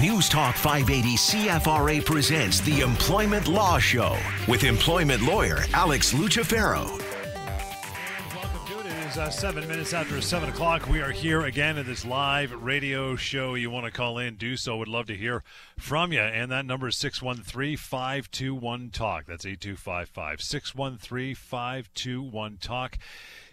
News Talk 580 CFRA presents the Employment Law Show with employment lawyer Alex Lucifero. Is uh, seven minutes after seven o'clock. We are here again at this live radio show. You want to call in, do so. Would love to hear from you. And that number is 613 521 Talk. That's 8255. 613 521 Talk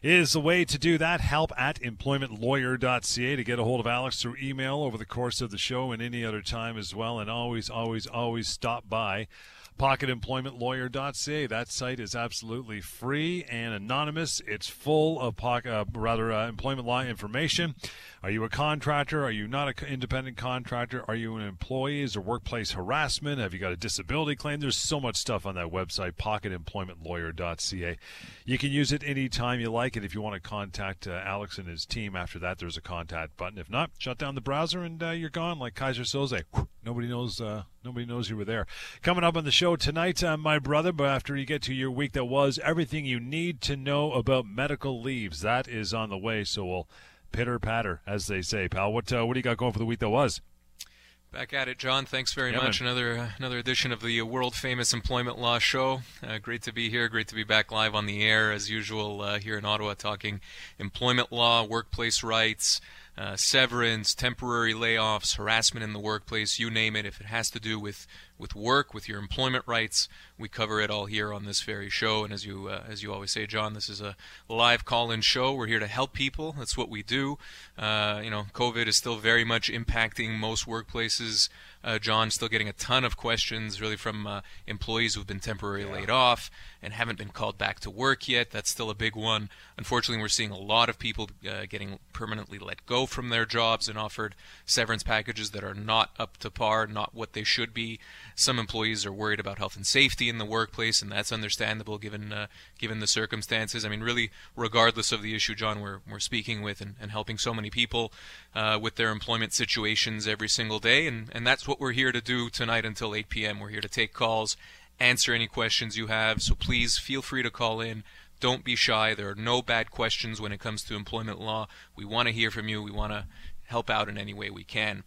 is the way to do that. Help at employmentlawyer.ca to get a hold of Alex through email over the course of the show and any other time as well. And always, always, always stop by pocketemploymentlawyer.ca. That site is absolutely free and anonymous. It's full of pocket, uh, rather uh, employment law information. Are you a contractor? Are you not an independent contractor? Are you an employee? Is there workplace harassment? Have you got a disability claim? There's so much stuff on that website, pocketemploymentlawyer.ca. You can use it anytime you like. And if you want to contact uh, Alex and his team after that, there's a contact button. If not, shut down the browser and uh, you're gone like Keyser Söze. Nobody knows. Uh, nobody knows you were there. Coming up on the show tonight, uh, my brother. But after you get to your week that was, everything you need to know about medical leaves that is on the way. So we'll pitter patter, as they say, pal. What uh, what do you got going for the week that was? Back at it, John. Thanks very Yeah, much. man. Another uh, another edition of the world famous employment law show. Uh, great to be here. Great to be back live on the air as usual uh, here in Ottawa, talking employment law, workplace rights, uh, severance, temporary layoffs, harassment in the workplace. You name it. If it has to do with with work, with your employment rights, we cover it all here on this very show. And as you uh, as you always say, John, this is a live call-in show. We're here to help people. That's what we do. Uh, you know, COVID is still very much impacting most workplaces. Uh, John, still getting a ton of questions, really from uh, employees who've been temporarily laid off and haven't been called back to work yet. That's still a big one. Unfortunately, we're seeing a lot of people uh, getting permanently let go from their jobs and offered severance packages that are not up to par, not what they should be. Some employees are worried about health and safety in the workplace, and that's understandable given uh, given the circumstances. I mean, really, regardless of the issue, John, we're we're speaking with and, and helping so many people uh, with their employment situations every single day, and and that's what we're here to do tonight until 8 p.m. We're here to take calls, answer any questions you have. So please feel free to call in. Don't be shy. There are no bad questions when it comes to employment law. We want to hear from you. We want to help out in any way we can.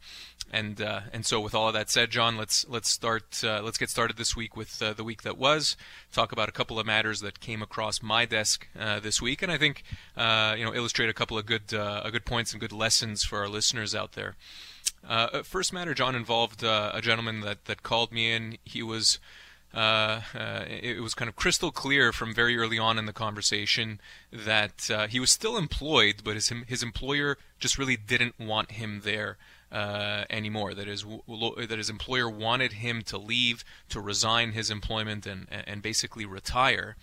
And uh, and so with all of that said, John, let's let's start uh, let's get started this week with uh, the week that was. Talk about a couple of matters that came across my desk uh, this week, and I think uh, you know illustrate a couple of good uh, good points and good lessons for our listeners out there. Uh, first matter, John, involved a gentleman that, that called me in. He was uh, uh, it was kind of crystal clear from very early on in the conversation that uh, he was still employed, but his his employer just really didn't want him there uh, anymore. That his that his employer wanted him to leave, to resign his employment, and and basically retire.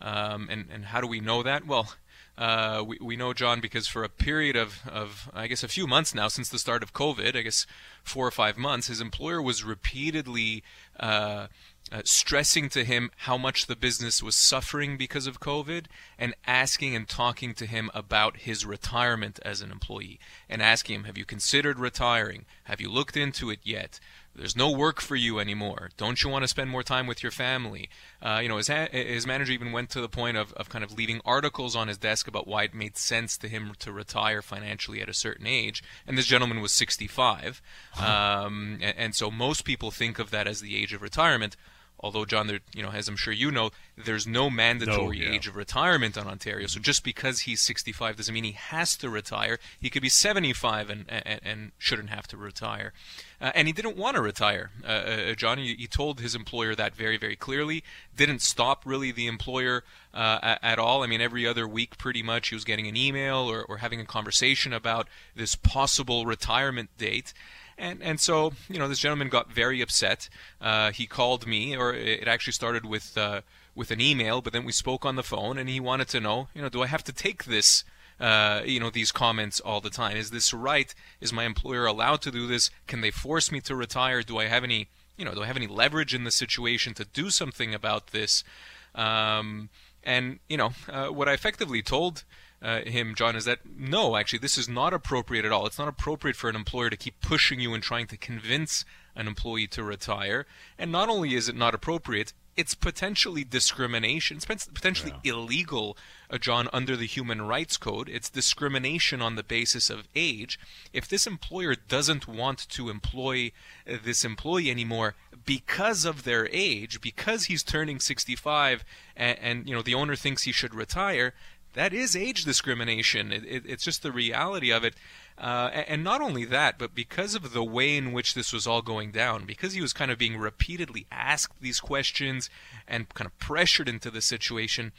Um, and and how do we know that? Well. Uh, we, we know John because for a period of, of, I guess, a few months now since the start of COVID, I guess four or five months, his employer was repeatedly uh, uh, stressing to him how much the business was suffering because of COVID and asking and talking to him about his retirement as an employee and asking him, Have you considered retiring? Have you looked into it yet? There's no work for you anymore. Don't you want to spend more time with your family? Uh, you know, his, ha- his manager even went to the point of, of kind of leaving articles on his desk about why it made sense to him to retire financially at a certain age. And this gentleman was 65. Um, and, and so most people think of that as the age of retirement. Although, John, there, you know, as I'm sure you know, there's no mandatory yeah. age of retirement on Ontario. So just because he's 65 doesn't mean he has to retire. He could be 75 and and, and shouldn't have to retire. Uh, and he didn't want to retire. Uh, uh, John, he, he told his employer that very, very clearly. Didn't stop really the employer uh, at, at all. I mean, every other week, pretty much, he was getting an email or, or having a conversation about this possible retirement date. And and so you know this gentleman got very upset. Uh, he called me, or it actually started with uh, with an email, but then we spoke on the phone, and he wanted to know, you know, do I have to take this, uh, you know, these comments all the time? Is this right? Is my employer allowed to do this? Can they force me to retire? Do I have any, you know, do I have any leverage in the situation to do something about this? Um, and you know, uh, what I effectively told uh, him, John, is that no, actually, this is not appropriate at all. It's not appropriate for an employer to keep pushing you and trying to convince an employee to retire. And not only is it not appropriate, it's potentially discrimination. It's potentially yeah. illegal, uh, John, under the Human Rights Code. It's discrimination on the basis of age. If this employer doesn't want to employ uh, this employee anymore because of their age, because he's turning 65, and, and you know the owner thinks he should retire, that is age discrimination. It, it, it's just the reality of it. Uh, and not only that, but because of the way in which this was all going down, because he was kind of being repeatedly asked these questions and kind of pressured into the situation,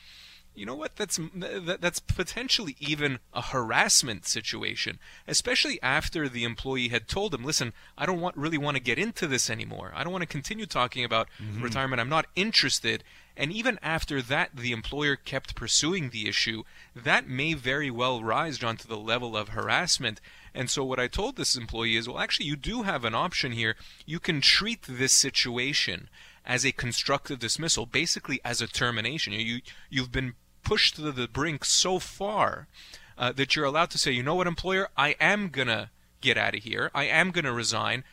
you know what? That's that's potentially even a harassment situation, especially after the employee had told him, "Listen, I don't want really want to get into this anymore. I don't want to continue talking about mm-hmm. retirement. I'm not interested." And even after that, the employer kept pursuing the issue. That may very well rise, John, to the level of harassment. And so, what I told this employee is, well, actually, you do have an option here. You can treat this situation as a constructive dismissal, basically as a termination. You, you've been pushed to the brink so far uh, that you're allowed to say, you know what, employer, I am going to get out of here. I am going to resign,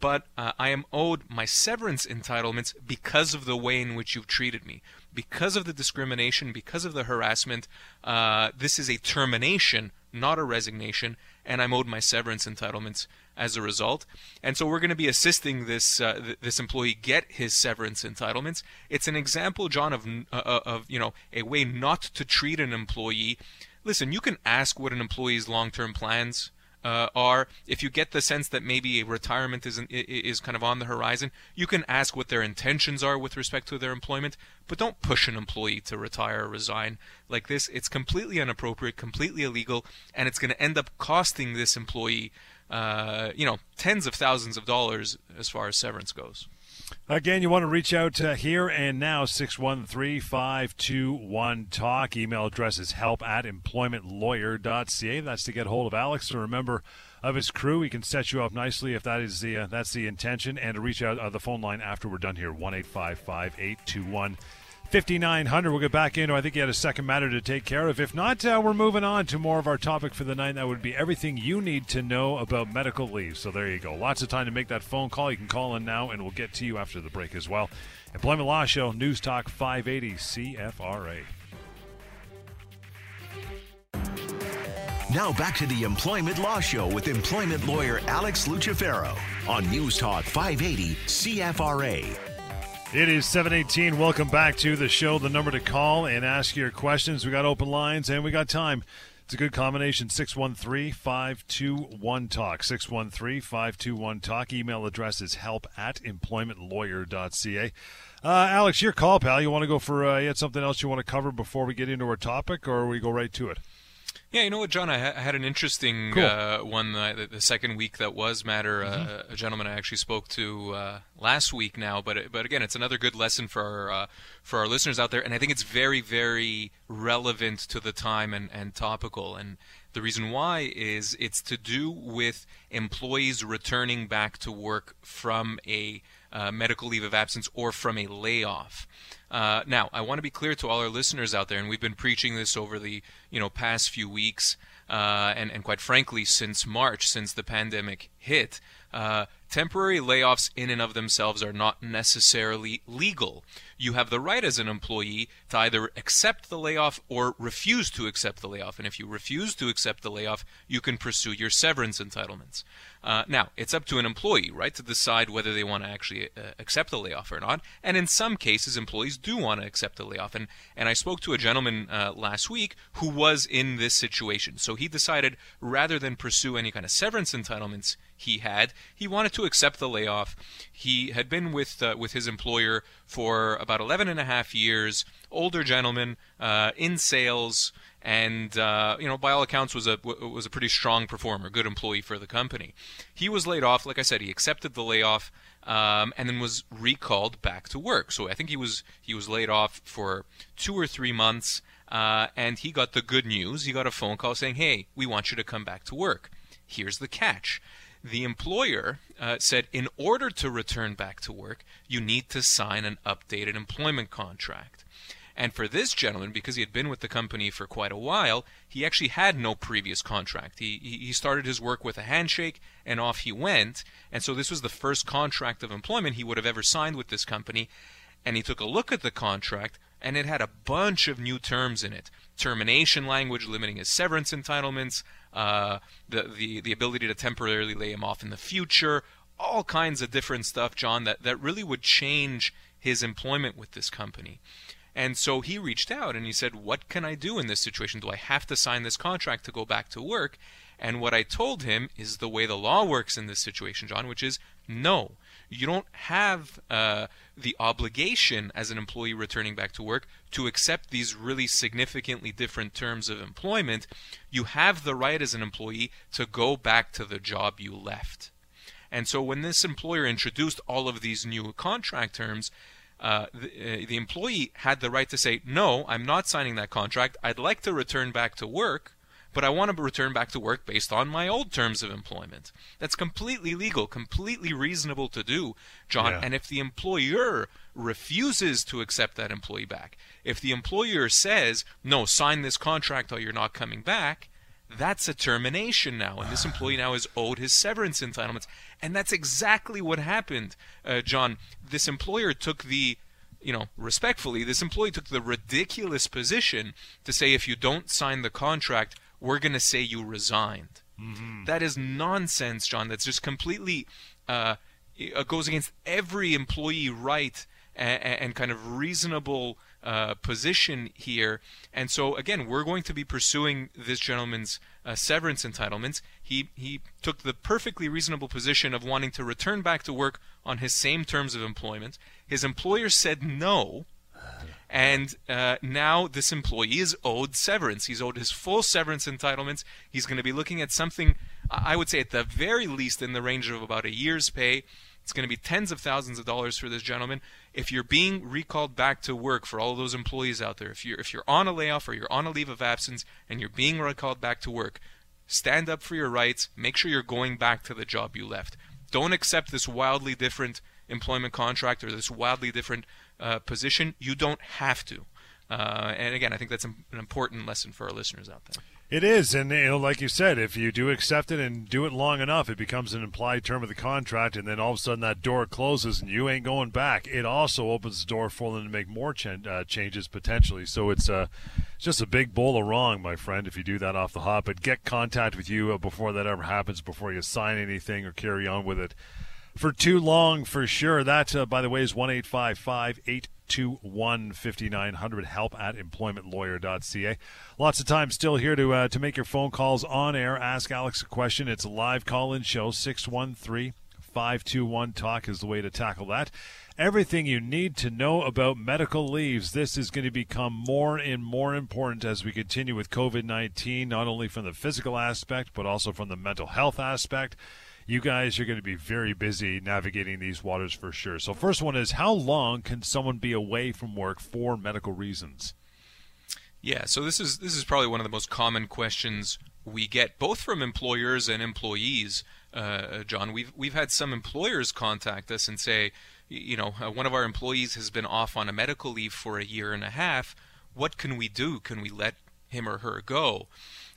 but uh, I am owed my severance entitlements because of the way in which you've treated me. Because of the discrimination, because of the harassment, uh, this is a termination, not a resignation, and I'm owed my severance entitlements as a result. And so we're going to be assisting this uh, th- this employee get his severance entitlements. It's an example, John, of uh, uh, of you know a way not to treat an employee. Listen, you can ask what an employee's long-term plans uh, are. If you get the sense that maybe a retirement is is kind of on the horizon, you can ask what their intentions are with respect to their employment. But don't push an employee to retire or resign like this. It's completely inappropriate, completely illegal, and it's going to end up costing this employee uh, you know, tens of thousands of dollars as far as severance goes. Again, you want to reach out uh, here and now, 613 521 TALK. Email address is help at employmentlawyer.ca. That's to get hold of Alex. or a member of his crew, he can set you up nicely if that is the uh, that's the intention. And to reach out uh, the phone line after we're done here, 1 821 5900. We'll get back into. I think you had a second matter to take care of. If not, uh, we're moving on to more of our topic for the night. That would be everything you need to know about medical leave. So there you go. Lots of time to make that phone call. You can call in now, and we'll get to you after the break as well. Employment Law Show, News Talk 580 CFRA. Now back to the Employment Law Show with employment lawyer Alex Lucifero on News Talk 580 CFRA. It is 718. Welcome back to the show. The number to call and ask your questions. We got open lines and we got time. It's a good combination 613 521 Talk. 613 521 Talk. Email address is help at employmentlawyer.ca. Uh, Alex, your call, pal. You want to go for, uh, you had something else you want to cover before we get into our topic, or we go right to it? Yeah, you know what, John? I, ha- I had an interesting cool. uh, one uh, the, the, second week that was matter. Uh, mm-hmm. a gentleman I actually spoke to uh, last week now, but but again, it's another good lesson for our uh, for our listeners out there, and I think it's very very relevant to the time and, and topical. And the reason why is it's to do with employees returning back to work from a uh, medical leave of absence or from a layoff. Uh, now, I want to be clear to all our listeners out there, and we've been preaching this over the you know past few weeks, uh, and and quite frankly, since March, since the pandemic hit. Uh, temporary layoffs in and of themselves are not necessarily legal. You have the right as an employee to either accept the layoff or refuse to accept the layoff. And if you refuse to accept the layoff, you can pursue your severance entitlements. Uh, now, it's up to an employee, right, to decide whether they want to actually uh, accept the layoff or not. And in some cases, employees do want to accept the layoff. And, and I spoke to a gentleman uh, last week who was in this situation. So he decided rather than pursue any kind of severance entitlements he had, he wanted to accept the layoff. He had been with, uh, with his employer for about 11 and a half years, older gentleman uh, in sales and uh, you know by all accounts was a was a pretty strong performer, good employee for the company. He was laid off. Like I said, he accepted the layoff um, and then was recalled back to work. So I think he was he was laid off for two or three months, uh, and he got the good news. He got a phone call saying, "Hey, we want you to come back to work." Here's the catch. The employer uh, said, in order to return back to work, you need to sign an updated employment contract. And for this gentleman, because he had been with the company for quite a while, he actually had no previous contract. He, he started his work with a handshake and off he went. And so this was the first contract of employment he would have ever signed with this company. and he took a look at the contract, and it had a bunch of new terms in it termination language limiting his severance entitlements, uh, the, the, the ability to temporarily lay him off in the future, all kinds of different stuff, John, that, that really would change his employment with this company. And so he reached out and he said, What can I do in this situation? Do I have to sign this contract to go back to work? And what I told him is the way the law works in this situation, John, which is no. You don't have uh, the obligation as an employee returning back to work to accept these really significantly different terms of employment. You have the right as an employee to go back to the job you left. And so when this employer introduced all of these new contract terms, uh, the, uh, the employee had the right to say, No, I'm not signing that contract. I'd like to return back to work but I want to return back to work based on my old terms of employment. That's completely legal, completely reasonable to do, John. Yeah. And if the employer refuses to accept that employee back, if the employer says, no, sign this contract or you're not coming back, that's a termination now. And this employee now is owed his severance entitlements. And that's exactly what happened, uh, John. This employer took the you know, respectfully, this employee took the ridiculous position to say if you don't sign the contract, we're going to say you resigned. Mm-hmm. That is nonsense, John. That's just completely uh, it goes against every employee right and, and kind of reasonable uh, position here. And so again, we're going to be pursuing this gentleman's uh, severance entitlements. He he took the perfectly reasonable position of wanting to return back to work on his same terms of employment. His employer said no. And uh, now this employee is owed severance. He's owed his full severance entitlements. He's going to be looking at something, I would say, at the very least, in the range of about a year's pay. It's going to be tens of thousands of dollars for this gentleman. If you're being recalled back to work for all those employees out there, if you're if you're on a layoff or you're on a leave of absence and you're being recalled back to work, stand up for your rights. Make sure you're going back to the job you left. Don't accept this wildly different employment contract or this wildly different uh, position. You don't have to. Uh, and again, I think that's an important lesson for our listeners out there. It is, and you know, like you said, if you do accept it and do it long enough, it becomes an implied term of the contract, and then all of a sudden that door closes and you ain't going back. It also opens the door for them to make more ch- uh, changes potentially. So it's uh, just a big bowl of wrong, my friend, if you do that off the hop. But get contact with you uh, before that ever happens, before you sign anything or carry on with it for too long for sure. That, uh, by the way, is 1 821 5900 help at employmentlawyer.ca. Lots of time still here to, uh, to make your phone calls on air. Ask Alex a question. It's a live call in show. 613 521 Talk is the way to tackle that. Everything you need to know about medical leaves. This is going to become more and more important as we continue with COVID 19, not only from the physical aspect, but also from the mental health aspect you guys are going to be very busy navigating these waters for sure. So, first one is how long can someone be away from work for medical reasons? Yeah, so this is this is probably one of the most common questions we get, both from employers and employees. Uh, John, we've we've had some employers contact us and say, you know, uh, one of our employees has been off on a medical leave for a year and a half. What can we do? Can we let him or her go?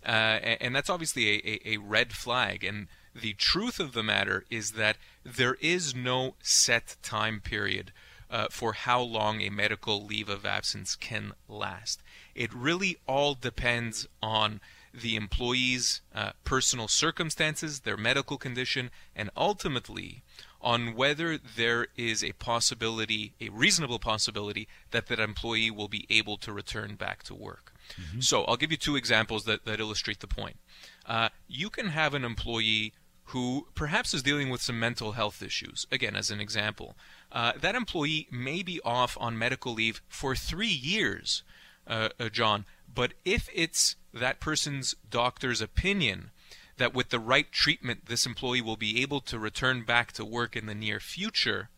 Uh, and, and, that's obviously a, a, a red flag. And the truth of the matter is that there is no set time period uh, for how long a medical leave of absence can last. It really all depends on the employee's uh, personal circumstances, their medical condition, and ultimately on whether there is a possibility, a reasonable possibility, that that employee will be able to return back to work. Mm-hmm. So I'll give you two examples that, that illustrate the point. Uh, you can have an employee who perhaps is dealing with some mental health issues. Again, as an example, uh, that employee may be off on medical leave for three years, uh, uh, John. But if it's that person's doctor's opinion that with the right treatment, this employee will be able to return back to work in the near future,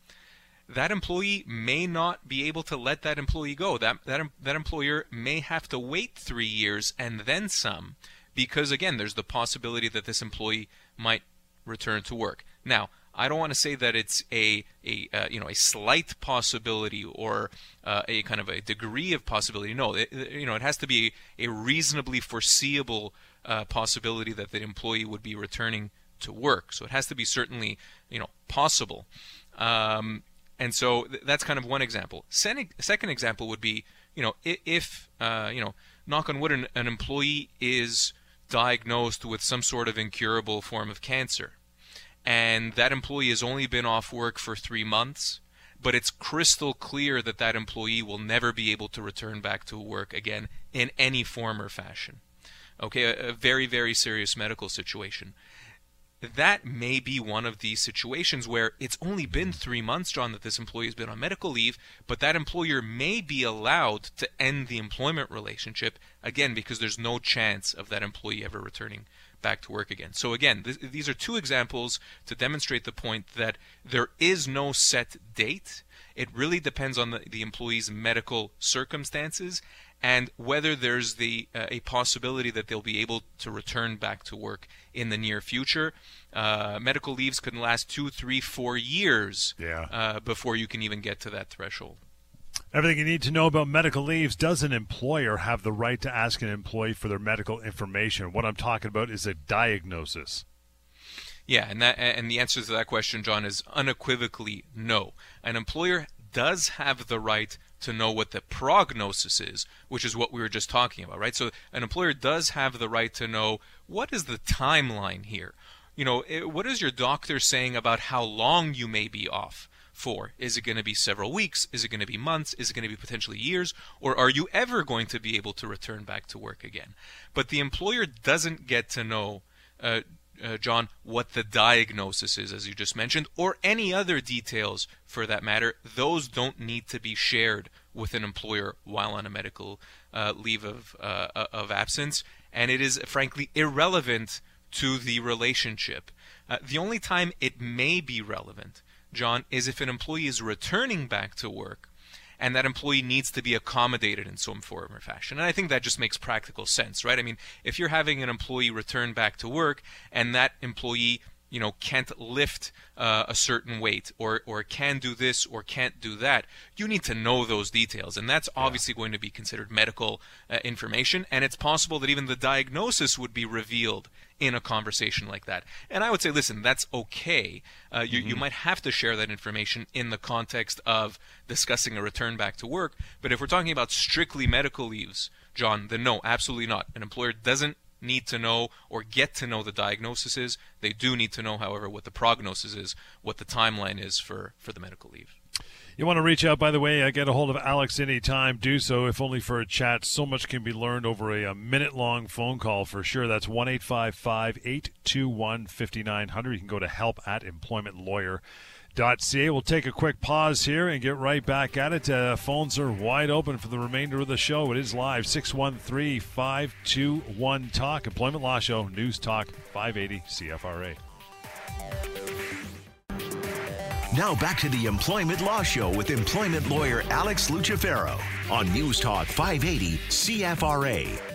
that employee may not be able to let that employee go. That, that, that employer may have to wait three years and then some because, again, there's the possibility that this employee might return to work. Now, I don't want to say that it's a, a uh, you know a slight possibility or uh, a kind of a degree of possibility. No, it, you know it has to be a reasonably foreseeable uh, possibility that the employee would be returning to work. So it has to be certainly you know possible. Um, And so th- that's kind of one example. Sen- second example would be, you know, if, if uh, you know, knock on wood, an, an employee is diagnosed with some sort of incurable form of cancer, and that employee has only been off work for three months, but it's crystal clear that that employee will never be able to return back to work again in any form or fashion. Okay, a, a very, very serious medical situation that may be one of these situations where it's only been three months, John, that this employee has been on medical leave, but that employer may be allowed to end the employment relationship, again, because there's no chance of that employee ever returning back to work again. So, again, th- these are two examples to demonstrate the point that there is no set date. It really depends on the, the employee's medical circumstances and whether there's the uh, a possibility that they'll be able to return back to work in the near future. Uh, medical leaves can last two, three, four years yeah. uh, before you can even get to that threshold. Everything you need to know about medical leaves. Does an employer have the right to ask an employee for their medical information? What I'm talking about is a diagnosis. Yeah, and that and the answer to that question, John, is unequivocally no. An employer does have the right to know what the prognosis is, which is what we were just talking about, right? So an employer does have the right to know what is the timeline here. You know, eh, what is your doctor saying about how long you may be off? for? Is it going to be several weeks? Is it going to be months? Is it going to be potentially years? Or are you ever going to be able to return back to work again? But the employer doesn't get to know uh, uh, John, what the diagnosis is, as you just mentioned, or any other details for that matter, those don't need to be shared with an employer while on a medical uh, leave of, uh, uh of absence. And it is, frankly, irrelevant to the relationship. Uh, the only time it may be relevant, John, is if an employee is returning back to work and that employee needs to be accommodated in some form or fashion. And I think that just makes practical sense, right? I mean, if you're having an employee return back to work and that employee you know can't lift uh, a certain weight or or can do this or can't do that you need to know those details and that's obviously yeah. going to be considered medical uh, information and it's possible that even the diagnosis would be revealed in a conversation like that. And I would say, listen, that's okay. Uh, you, mm-hmm. you might have to share that information in the context of discussing a return back to work. But if we're talking about strictly medical leaves, John, then no, absolutely not. An employer doesn't need to know or get to know the diagnosis is. They do need to know, however, what the prognosis is, what the timeline is for, for the medical leave. You want to reach out, by the way, uh, get a hold of Alex anytime. Do so, if only for a chat. So much can be learned over a, a minute long phone call for sure. That's 1 821 5900. You can go to help at employmentlawyer.ca. We'll take a quick pause here and get right back at it. Uh, phones are wide open for the remainder of the show. It is live 613 521 Talk, Employment Law Show, News Talk 580 CFRA. Now back to the Employment Law Show with employment lawyer Alex Lucifero on News Talk 580 CFRA.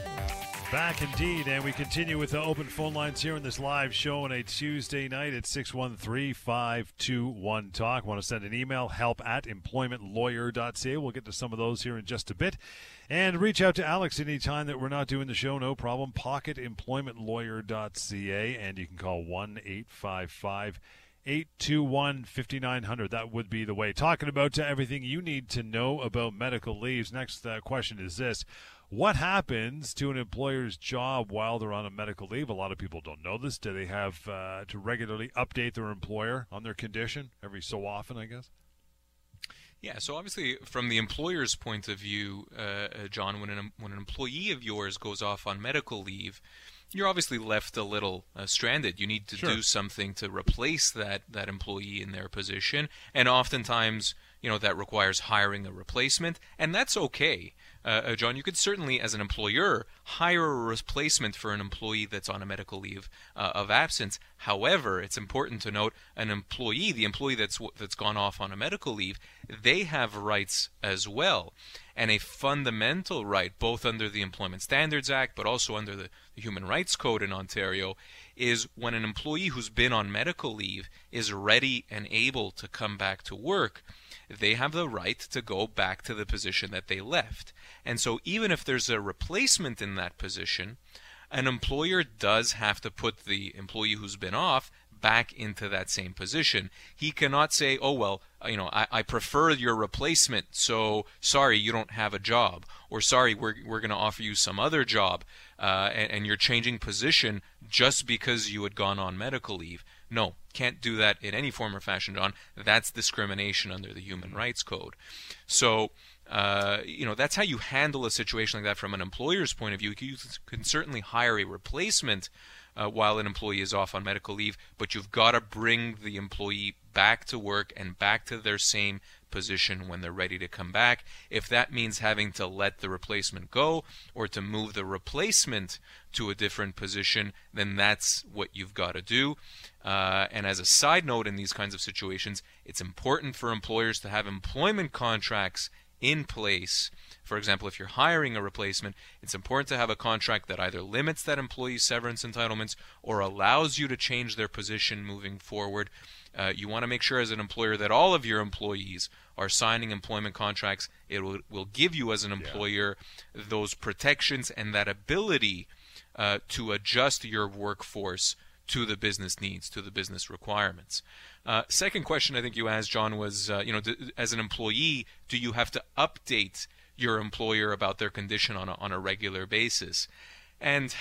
Back indeed, and we continue with the open phone lines here in this live show on a Tuesday night at 613 521 Talk. Want to send an email, help at employmentlawyer.ca. We'll get to some of those here in just a bit. And reach out to Alex anytime that we're not doing the show, no problem. Pocketemploymentlawyer.ca, and you can call 1 855 821 5900. That would be the way. Talking about everything you need to know about medical leaves. Next uh, question is this What happens to an employer's job while they're on a medical leave? A lot of people don't know this. Do they have uh, to regularly update their employer on their condition every so often, I guess? Yeah, so obviously, from the employer's point of view, uh, uh John, when an, when an employee of yours goes off on medical leave, you're obviously left a little uh, stranded. You need to sure. do something to replace that that employee in their position, and oftentimes, you know, that requires hiring a replacement, and that's okay. Uh, uh, John, you could certainly, as an employer, hire a replacement for an employee that's on a medical leave uh, of absence. However, it's important to note an employee, the employee that's that's gone off on a medical leave, they have rights as well and a fundamental right, both under the Employment Standards Act but also under the, the, Human Rights Code in Ontario, is when an employee who's been on medical leave is ready and able to come back to work, they have the right to go back to the position that they left. And so, even if there's a replacement in that position, an employer does have to put the employee who's been off back into that same position. He cannot say, oh, well, you know, I, I prefer your replacement, so sorry, you don't have a job. Or sorry, we're, we're going to offer you some other job, uh, and, and you're changing position just because you had gone on medical leave. No, can't do that in any form or fashion, John. That's discrimination under the Human Rights Code. So, uh, you know, that's how you handle a situation like that from an employer's point of view. You can certainly hire a replacement uh, while an employee is off on medical leave, but you've got to bring the employee back to work and back to their same position when they're ready to come back. If that means having to let the replacement go or to move the replacement to a different position, then that's what you've got to do. Uh, and as a side note, in these kinds of situations, it's important for employers to have employment contracts in place. For example, if you're hiring a replacement, it's important to have a contract that either limits that employee's severance entitlements or allows you to change their position moving forward. Uh, you want to make sure as an employer that all of your employees are signing employment contracts. It will, will give you as an employer yeah. those protections and that ability uh, to adjust your workforce to the business needs, to the business requirements. Uh, second question I think you asked, John, was uh, you know, d- as an employee, do you have to update your employer about their condition on a, on a regular basis? And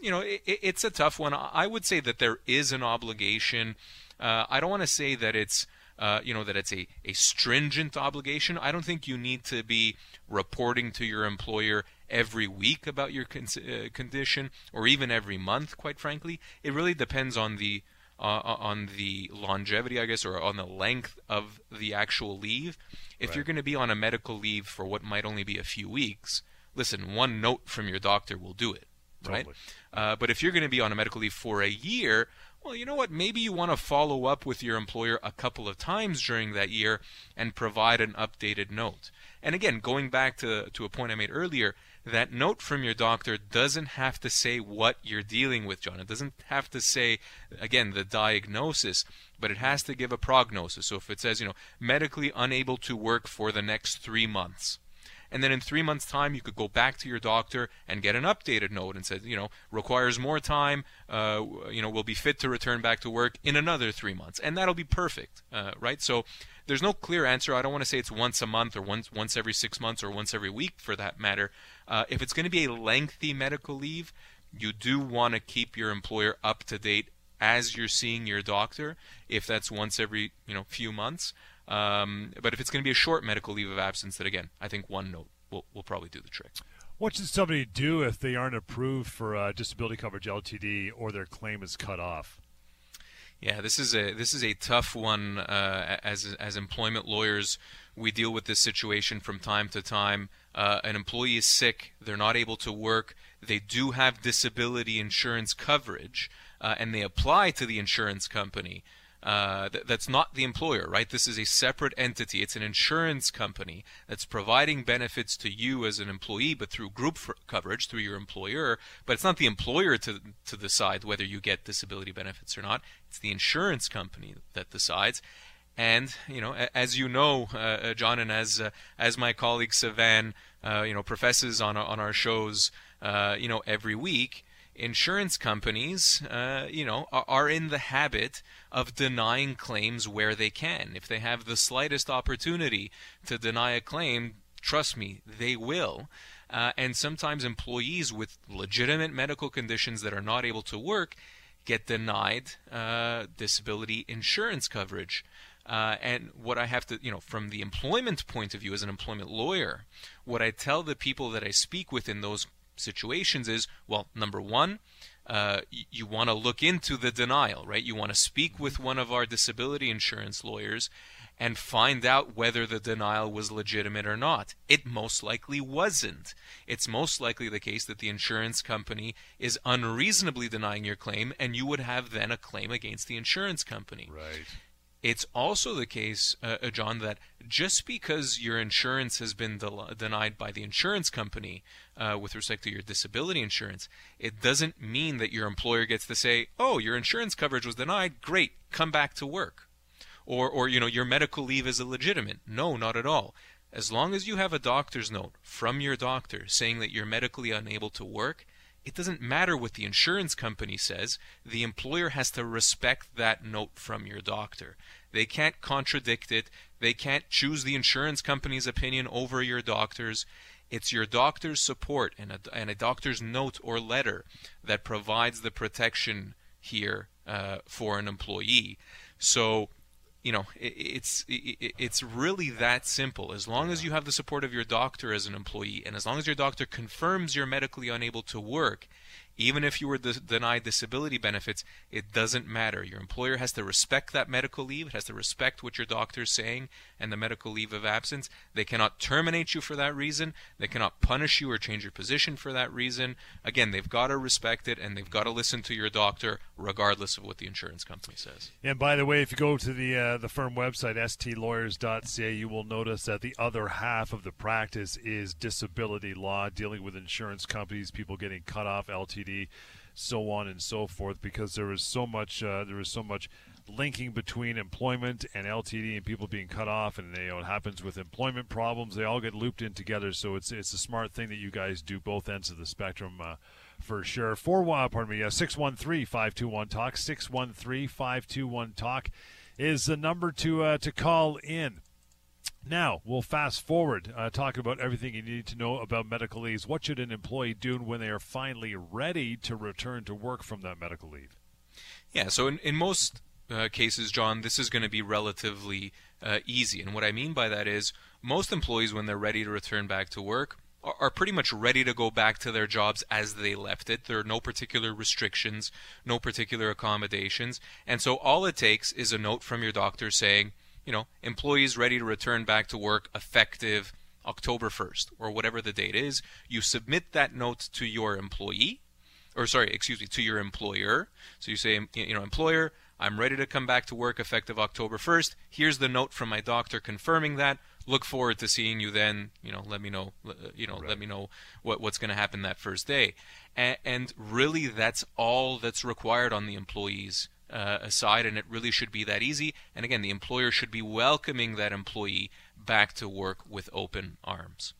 you know, it, it's a tough one. I would say that there is an obligation. Uh, I don't want to say that it's uh, you know that it's a, a stringent obligation. I don't think you need to be reporting to your employer every week about your con- uh, condition or even every month. Quite frankly, it really depends on the uh, on the longevity, I guess, or on the length of the actual leave. If right. you're going to be on a medical leave for what might only be a few weeks, listen, one note from your doctor will do it, totally. right? Uh, but if you're going to be on a medical leave for a year, well, you know what? Maybe you want to follow up with your employer a couple of times during that year and provide an updated note. And again, going back to, to a point I made earlier, that note from your doctor doesn't have to say what you're dealing with, John. It doesn't have to say, again, the diagnosis, but it has to give a prognosis. So if it says, you know, medically unable to work for the next three months, and then in three months' time you could go back to your doctor and get an updated note and say, you know, requires more time, uh, you know, will be fit to return back to work in another three months, and that'll be perfect, uh, right? So there's no clear answer. I don't want to say it's once a month or once once every six months or once every week for that matter. Uh, if it's going to be a lengthy medical leave, you do want to keep your employer up to date as you're seeing your doctor, if that's once every you know few months. Um, but if it's going to be a short medical leave of absence, then again, I think one note will will probably do the trick. What should somebody do if they aren't approved for uh, disability coverage LTD or their claim is cut off? Yeah, this is a this is a tough one. Uh, as as employment lawyers, we deal with this situation from time to time. Uh, an employee is sick, they're not able to work, they do have disability insurance coverage, uh, and they apply to the insurance company. Uh, th- that's not the employer, right? This is a separate entity. It's an insurance company that's providing benefits to you as an employee, but through group f- coverage through your employer. But it's not the employer to to decide whether you get disability benefits or not. It's the insurance company that decides. And you know, as you know, uh, uh, John, and as uh, as my colleague Sivan, uh, you know, professes on on our shows, uh, you know, every week insurance companies, uh, you know, are, in the habit of denying claims where they can. If they have the slightest opportunity to deny a claim, trust me, they will. Uh, and sometimes employees with legitimate medical conditions that are not able to work get denied uh, disability insurance coverage. Uh, and what I have to, you know, from the employment point of view as an employment lawyer, what I tell the people that I speak with in those situations is well, number one, uh, you, you want to look into the denial, right? You want to speak with one of our disability insurance lawyers and find out whether the denial was legitimate or not. It most likely wasn't. It's most likely the case that the insurance company is unreasonably denying your claim, and you would have then a claim against the insurance company. Right. It's also the case, uh, uh, John, that just because your insurance has been de- denied by the insurance company uh, with respect to your disability insurance, it doesn't mean that your employer gets to say, "Oh, your insurance coverage was denied. Great, come back to work," or, or you know, your medical leave is illegitimate. No, not at all. As long as you have a doctor's note from your doctor saying that you're medically unable to work, it doesn't matter what the insurance company says. The employer has to respect that note from your doctor. They can't contradict it. They can't choose the insurance company's opinion over your doctor's. It's your doctor's support and a, and a doctor's note or letter that provides the protection here uh, for an employee. So, you know, it, it's it, it's really that simple. As long as you have the support of your doctor as an employee, and as long as your doctor confirms you're medically unable to work, even if you were denied disability benefits, it doesn't matter. Your employer has to respect that medical leave. It has to respect what your doctor is saying and the medical leave of absence. They cannot terminate you for that reason. They cannot punish you or change your position for that reason. Again, they've got to respect it and they've got to listen to your doctor regardless of what the insurance company says. And by the way, if you go to the uh, the firm website stlawyers.ca, you will notice that the other half of the practice is disability law, dealing with insurance companies, people getting cut off, So on and so forth, because there is so much uh, there is so much linking between employment and LTD and people being cut off, and you know it happens with employment problems. They all get looped in together, so it's it's a smart thing that you guys do both ends of the spectrum. Uh, for sure. Four one, pardon me, uh, six one three five two one talk. Six one three five two one talk is the number to uh, to call in. Now we'll fast forward, uh, talk about everything you need to know about medical leaves. What should an employee do when they are finally ready to return to work from that medical leave? Yeah, so in, in most uh, cases, John, this is going to be relatively uh, easy. And what I mean by that is most employees, when they're ready to return back to work, are pretty much ready to go back to their jobs as they left it. There are no particular restrictions, no particular accommodations. And so all it takes is a note from your doctor saying, you know, employees ready to return back to work effective October 1st or whatever the date is. You submit that note to your employee, or sorry, excuse me, to your employer. So you say, you know, employer, I'm ready to come back to work effective October 1st. Here's the note from my doctor confirming that look forward to seeing you then. You know, let me know. Uh, you know, right. let me know what what's going to happen that first day. And, and, really, that's all that's required on the employees. Uh, aside, and it really should be that easy. And again, the employer should be welcoming that employee back to work with open arms.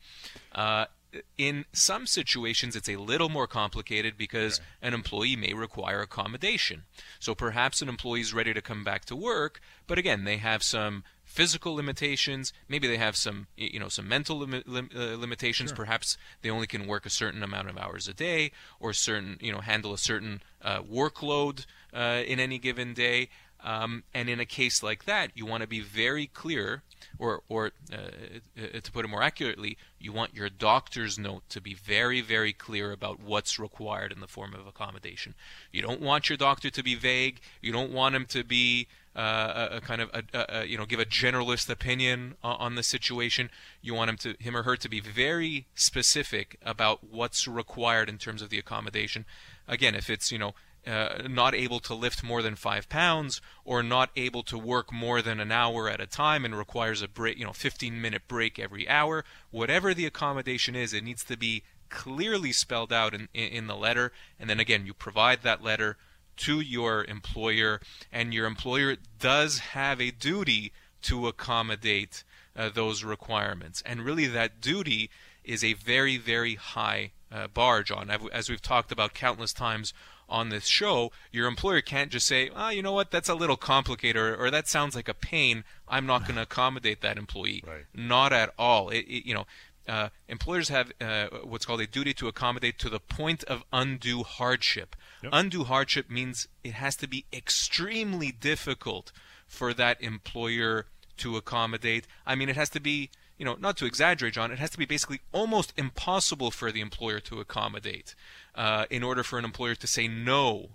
Uh, in some situations, it's a little more complicated because okay. an employee may require accommodation. So perhaps an employee is ready to come back to work, but again, they have some physical limitations. Maybe they have some, you know, some mental lim- lim- uh, limitations. Sure. Perhaps they only can work a certain amount of hours a day, or certain, you know, handle a certain uh, workload uh, in any given day. Um, and in a case like that, you want to be very clear, or, or uh, uh, to put it more accurately, you want your doctor's note to be very, very clear about what's required in the form of accommodation. You don't want your doctor to be vague. You don't want him to be uh, a, a, kind of a, a, you know give a generalist opinion on, on the situation. You want him to him or her to be very specific about what's required in terms of the accommodation. Again, if it's you know uh, not able to lift more than five pounds or not able to work more than an hour at a time and requires a break, you know, 15 minute break every hour, whatever the accommodation is, it needs to be clearly spelled out in, in, the letter. And then again, you provide that letter to your employer, and your employer does have a duty to accommodate uh, those requirements. And really, that duty is a very, very high uh, bar, John. As we've talked about countless times on this show, your employer can't just say, "Ah, oh, you know what? That's a little complicated, or, or that sounds like a pain. I'm not going to accommodate that employee." Right. Not at all. It, it, you know, uh, employers have uh, what's called a duty to accommodate to the point of undue hardship. Yep. Undue hardship means it has to be extremely difficult for that employer to accommodate. I mean, it has to be, you know, not to exaggerate, John, it has to be basically almost impossible for the employer to accommodate uh, in order for an employer to say no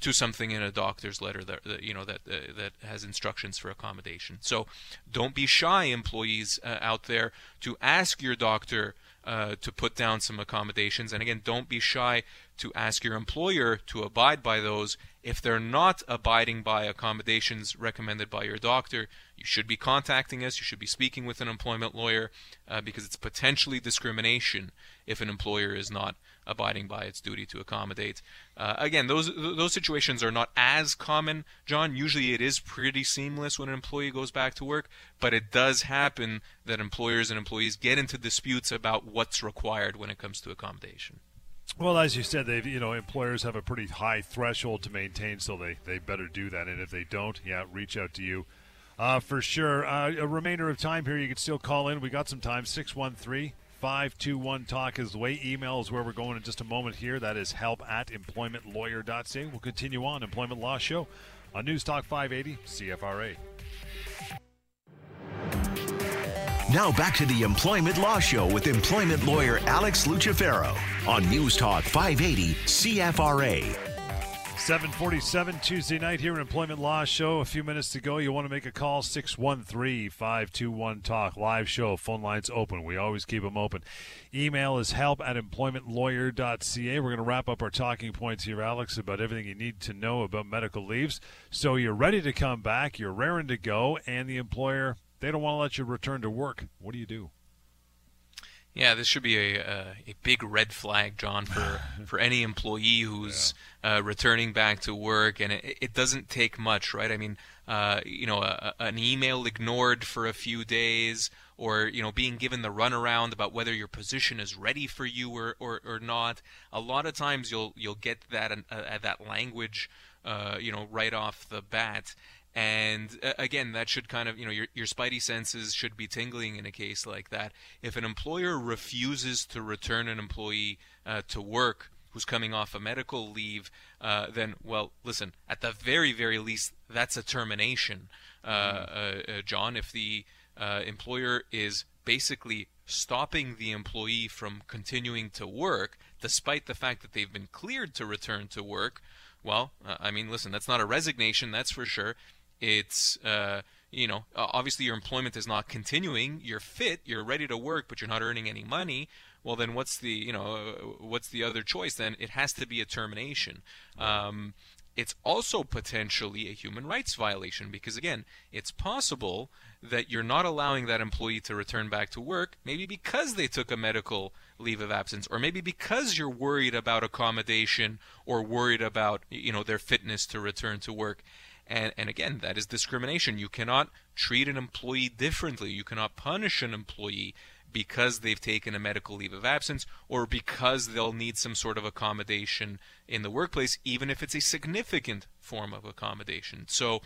to something in a doctor's letter that, that you know that uh, that has instructions for accommodation. So don't be shy, employees uh, out there, to ask your doctor uh, to put down some accommodations. And again, don't be shy to ask your employer to abide by those. If they're not abiding by accommodations recommended by your doctor, you should be contacting us. You should be speaking with an employment lawyer uh, because it's potentially discrimination if an employer is not abiding by its duty to accommodate. Uh, again, those those situations are not as common, John. Usually, it is pretty seamless when an employee goes back to work, but it does happen that employers and employees get into disputes about what's required when it comes to accommodation. Well, as you said, they've you know employers have a pretty high threshold to maintain, so they they better do that. And if they don't, yeah, reach out to you uh, for sure. Uh, a remainder of time here, you can still call in. We got some time. Six one three. 521 Talk is the way. Email is where we're going in just a moment here. That is help at employmentlawyer.ca. We'll continue on Employment Law Show on News Talk 580 CFRA. Now back to the Employment Law Show with employment lawyer Alex Lucifero on News Talk 580 CFRA. 747 Tuesday night here in Employment Law Show. A few minutes to go. You want to make a call 613 521 Talk. Live show. Phone lines open. We always keep them open. Email is help at employmentlawyer.ca. We're going to wrap up our talking points here, Alex, about everything you need to know about medical leaves. So you're ready to come back, you're raring to go, and the employer they don't want to let you return to work. What do you do? Yeah, this should be a, a, a big red flag, John, for, for any employee who's yeah. uh, returning back to work. And it, it, doesn't take much, right? I mean, uh, you know, a, an email ignored for a few days, or you know, being given the runaround about whether your position is ready for you or, or, or not. A lot of times, you'll you'll get that uh, that language, uh, you know, right off the bat. And uh, again, that should kind of, you know, your, your spidey senses should be tingling in a case like that. If an employer refuses to return an employee uh, to work who's coming off a medical leave, uh, then, well, listen, at the very, very least, that's a termination, uh, mm-hmm. uh, uh, John. If the employer is basically stopping the employee from continuing to work, despite the fact that they've been cleared to return to work, well, I mean, listen, that's not a resignation, that's for sure. It's uh, you know obviously your employment is not continuing. You're fit, you're ready to work, but you're not earning any money. Well, then what's the you know uh, what's the other choice? Then it has to be a termination. Um, it's also potentially a human rights violation because again, it's possible that you're not allowing that employee to return back to work, maybe because they took a medical leave of absence, or maybe because you're worried about accommodation or worried about you know their fitness to return to work. And, and again, that is discrimination. You cannot treat an employee differently. You cannot punish an employee because they've taken a medical leave of absence or because they'll need some sort of accommodation in the workplace, even if it's a significant form of accommodation. So,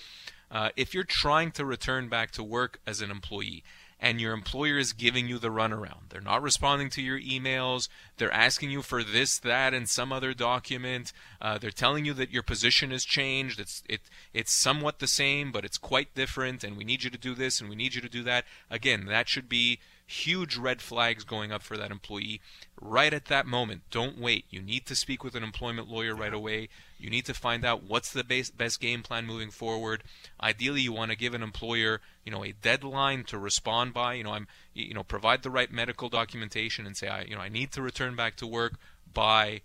uh, if you're trying to return back to work as an employee and your employer is giving you the runaround. They're not responding to your emails. They're asking you for this, that, and some other document. Uh, they're telling you that your position has changed. It's it it's somewhat the same, but it's quite different. And we need you to do this, and we need you to do that. Again, that should be huge red flags going up for that employee right at that moment. Don't wait. You need to speak with an employment lawyer right away. You need to find out what's the best, best game plan moving forward. Ideally, you want to give an employer, you know, a deadline to respond by. You know, I'm, you know, provide the right medical documentation and say, I, you know, I need to return back to work by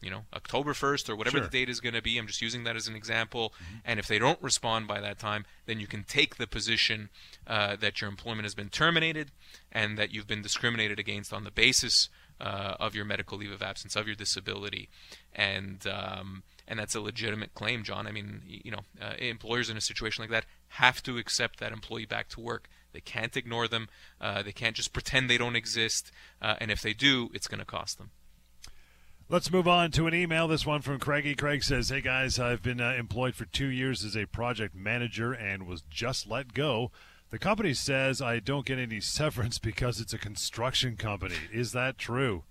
you know October 1st or whatever sure. the date is going to be. I'm just using that as an example. Mm-hmm. And if they don't respond by that time, then you can take the position uh, that your employment has been terminated and that you've been discriminated against on the basis uh, of your medical leave of absence of your disability, and um, and that's a legitimate claim, John. I mean, you know, uh, employers in a situation like that have to accept that employee back to work. They can't ignore them. Uh, they can't just pretend they don't exist. Uh, and if they do, it's going to cost them. Let's move on to an email. This one from Craigie. Craig says, Hey guys, I've been uh, employed for two years as a project manager and was just let go. The company says I don't get any severance because it's a construction company. Is that true?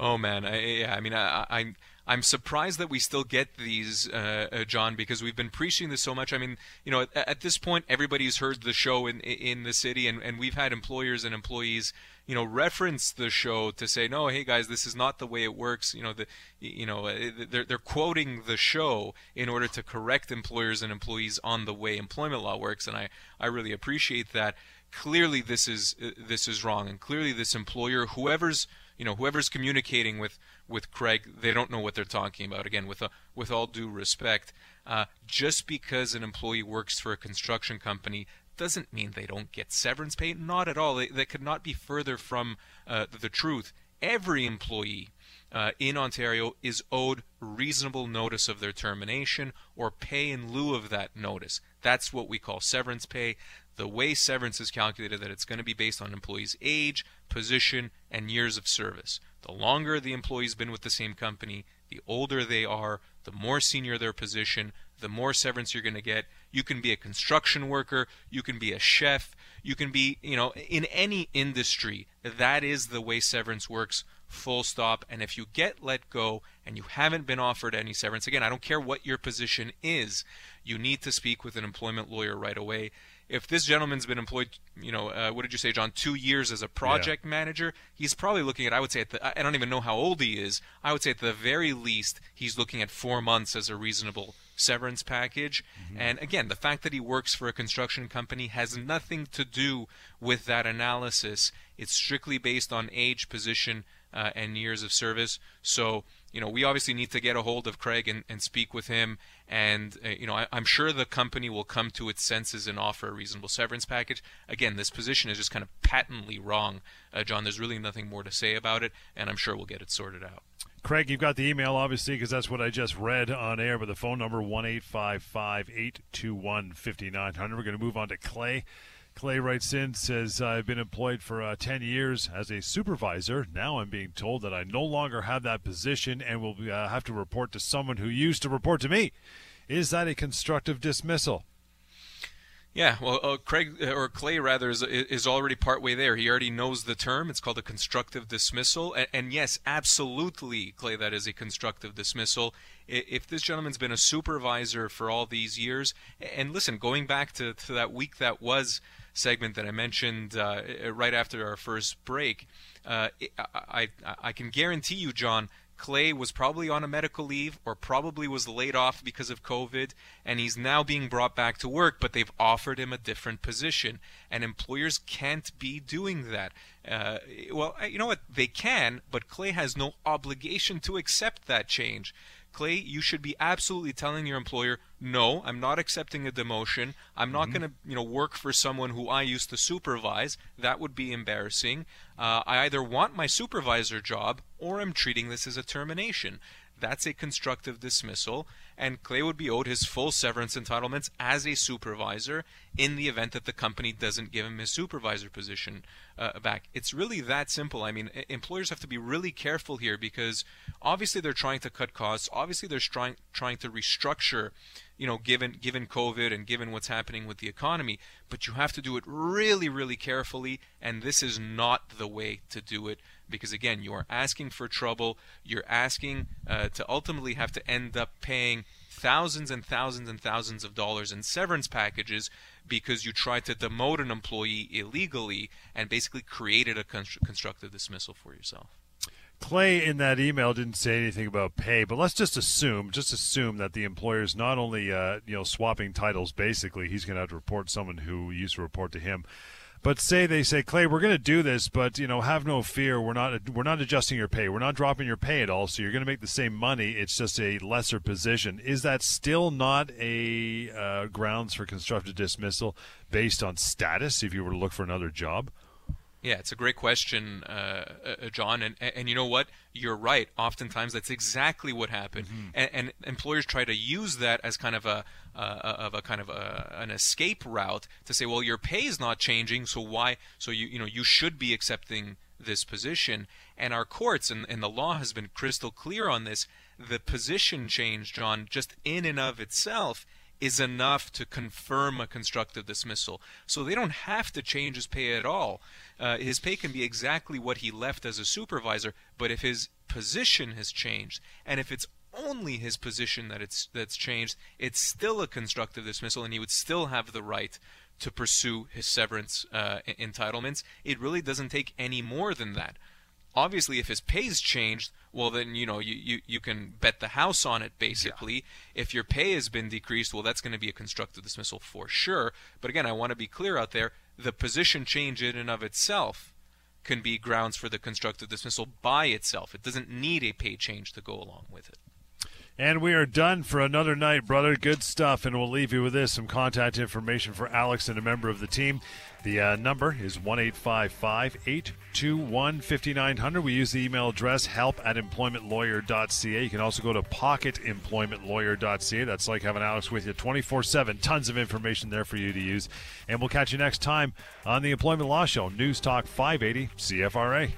Oh man, I, yeah, I mean, I, I I'm surprised that we still get these, uh, uh, John, because we've been preaching this so much. I mean, you know, at, at, this point, everybody's heard the show in in the city, and, and we've had employers and employees, you know, reference the show to say, no, hey guys, this is not the way it works. You know, the, you know, uh, they're they're quoting the show in order to correct employers and employees on the way employment law works, and I I really appreciate that. Clearly, this is uh, this is wrong, and clearly, this employer, whoever's you know whoever's communicating with with Craig, they don't know what they're talking about. Again, with a, with all due respect, uh, just because an employee works for a construction company doesn't mean they don't get severance pay. Not at all. They, could not be further from uh, the truth. Every employee uh, in Ontario is owed reasonable notice of their termination or pay in lieu of that notice. That's what we call severance pay. The way severance is calculated that it's going to be based on employee's age, position, and years of service. The longer the employee's been with the same company, the older they are, the more senior their position, the more severance you're going to get. You can be a construction worker, you can be a chef, you can be, you know, in any industry. That is the way severance works, full stop. And if you get let go and you haven't been offered any severance, again, I don't care what your position is, you need to speak with an employment lawyer right away if this gentleman's been employed, you know, uh, what did you say, John? Two years as a project yeah. manager, he's probably looking at. I would say at the. I don't even know how old he is. I would say at the very least, he's looking at four months as a reasonable severance package. Mm-hmm. And again, the fact that he works for a construction company has nothing to do with that analysis. It's strictly based on age, position, uh, and years of service. So you know, we obviously need to get a hold of Craig and, and speak with him. And, uh, you know, I, am sure the company will come to its senses and offer a reasonable severance package. Again, this position is just kind of patently wrong, uh, John. There's really nothing more to say about it, and I'm sure we'll get it sorted out. Craig, you've got the email, obviously, because that's what I just read on air, but the phone number, 1 821 5900. We're going to move on to Clay. Clay writes in, says, I've been employed for uh, 10 years as a supervisor. Now I'm being told that I no longer have that position and will uh, have to report to someone who used to report to me. Is that a constructive dismissal? Yeah, well, uh, Craig uh, or Clay rather is, is already partway there. He already knows the term. It's called a constructive dismissal, and, and, yes, absolutely, Clay, that is a constructive dismissal. If this gentleman's been a supervisor for all these years, and listen, going back to, to that week that was segment that I mentioned uh, right after our first break, uh, I, I, I can guarantee you, John, Clay was probably on a medical leave or probably was laid off because of COVID, and he's now being brought back to work, but they've offered him a different position. And employers can't be doing that. Uh, well, you know what? They can, but Clay has no obligation to accept that change. Clay, you should be absolutely telling your employer, no, I'm not accepting a demotion. I'm not mm-hmm. going to, you know, work for someone who I used to supervise. That would be embarrassing. Uh, I either want my supervisor job or I'm treating this as a termination. That's a constructive dismissal, and Clay would be owed his full severance entitlements as a supervisor in the event that the company doesn't give him his supervisor position uh, back. It's really that simple. I mean, employers have to be really careful here because obviously they're trying to cut costs. Obviously they're trying trying to restructure, you know, given given COVID and given what's happening with the economy. But you have to do it really, really carefully, and this is not the way to do it because again, you are asking for trouble. You're asking uh, to ultimately have to end up paying thousands and thousands and thousands of dollars in severance packages because you tried to demote an employee illegally and basically created a constructive dismissal for yourself. Clay in that email didn't say anything about pay, but let's just assume, just assume that the employer is not only, uh, you know, swapping titles. Basically, he's going to have to report someone who used to report to him. But say they say, Clay, we're going to do this, but you know, have no fear. We're not we're not adjusting your pay. We're not dropping your pay at all. So you're going to make the same money. It's just a lesser position. Is that still not a uh, grounds for constructive dismissal based on status? If you were to look for another job. Yeah, it's a great question, uh, uh, John. And, and you know what? You're right. Oftentimes, that's exactly what happened. Mm-hmm. And, and, employers try to use that as kind of a uh, of a kind of a, an escape route to say, well, your pay is not changing, so why? So you you know you should be accepting this position. And our courts and, and the law has been crystal clear on this. The position change, John, just in and of itself is enough to confirm a constructive dismissal. So they don't have to change his pay at all. Uh, his pay can be exactly what he left as a supervisor, but if his position has changed, and if it's only his position that it's that's changed, it's still a constructive dismissal, and he would still have the right to pursue his severance uh, entitlements. It really doesn't take any more than that. Obviously, if his pay's changed, well then you know you, you, you can bet the house on it basically yeah. if your pay has been decreased well that's going to be a constructive dismissal for sure but again i want to be clear out there the position change in and of itself can be grounds for the constructive dismissal by itself it doesn't need a pay change to go along with it and we are done for another night, brother. Good stuff. And we'll leave you with this some contact information for Alex and a member of the team. The uh, number is 1 821 5900. We use the email address help at employmentlawyer.ca. You can also go to pocketemploymentlawyer.ca. That's like having Alex with you 24 7. Tons of information there for you to use. And we'll catch you next time on the Employment Law Show, News Talk 580 CFRA.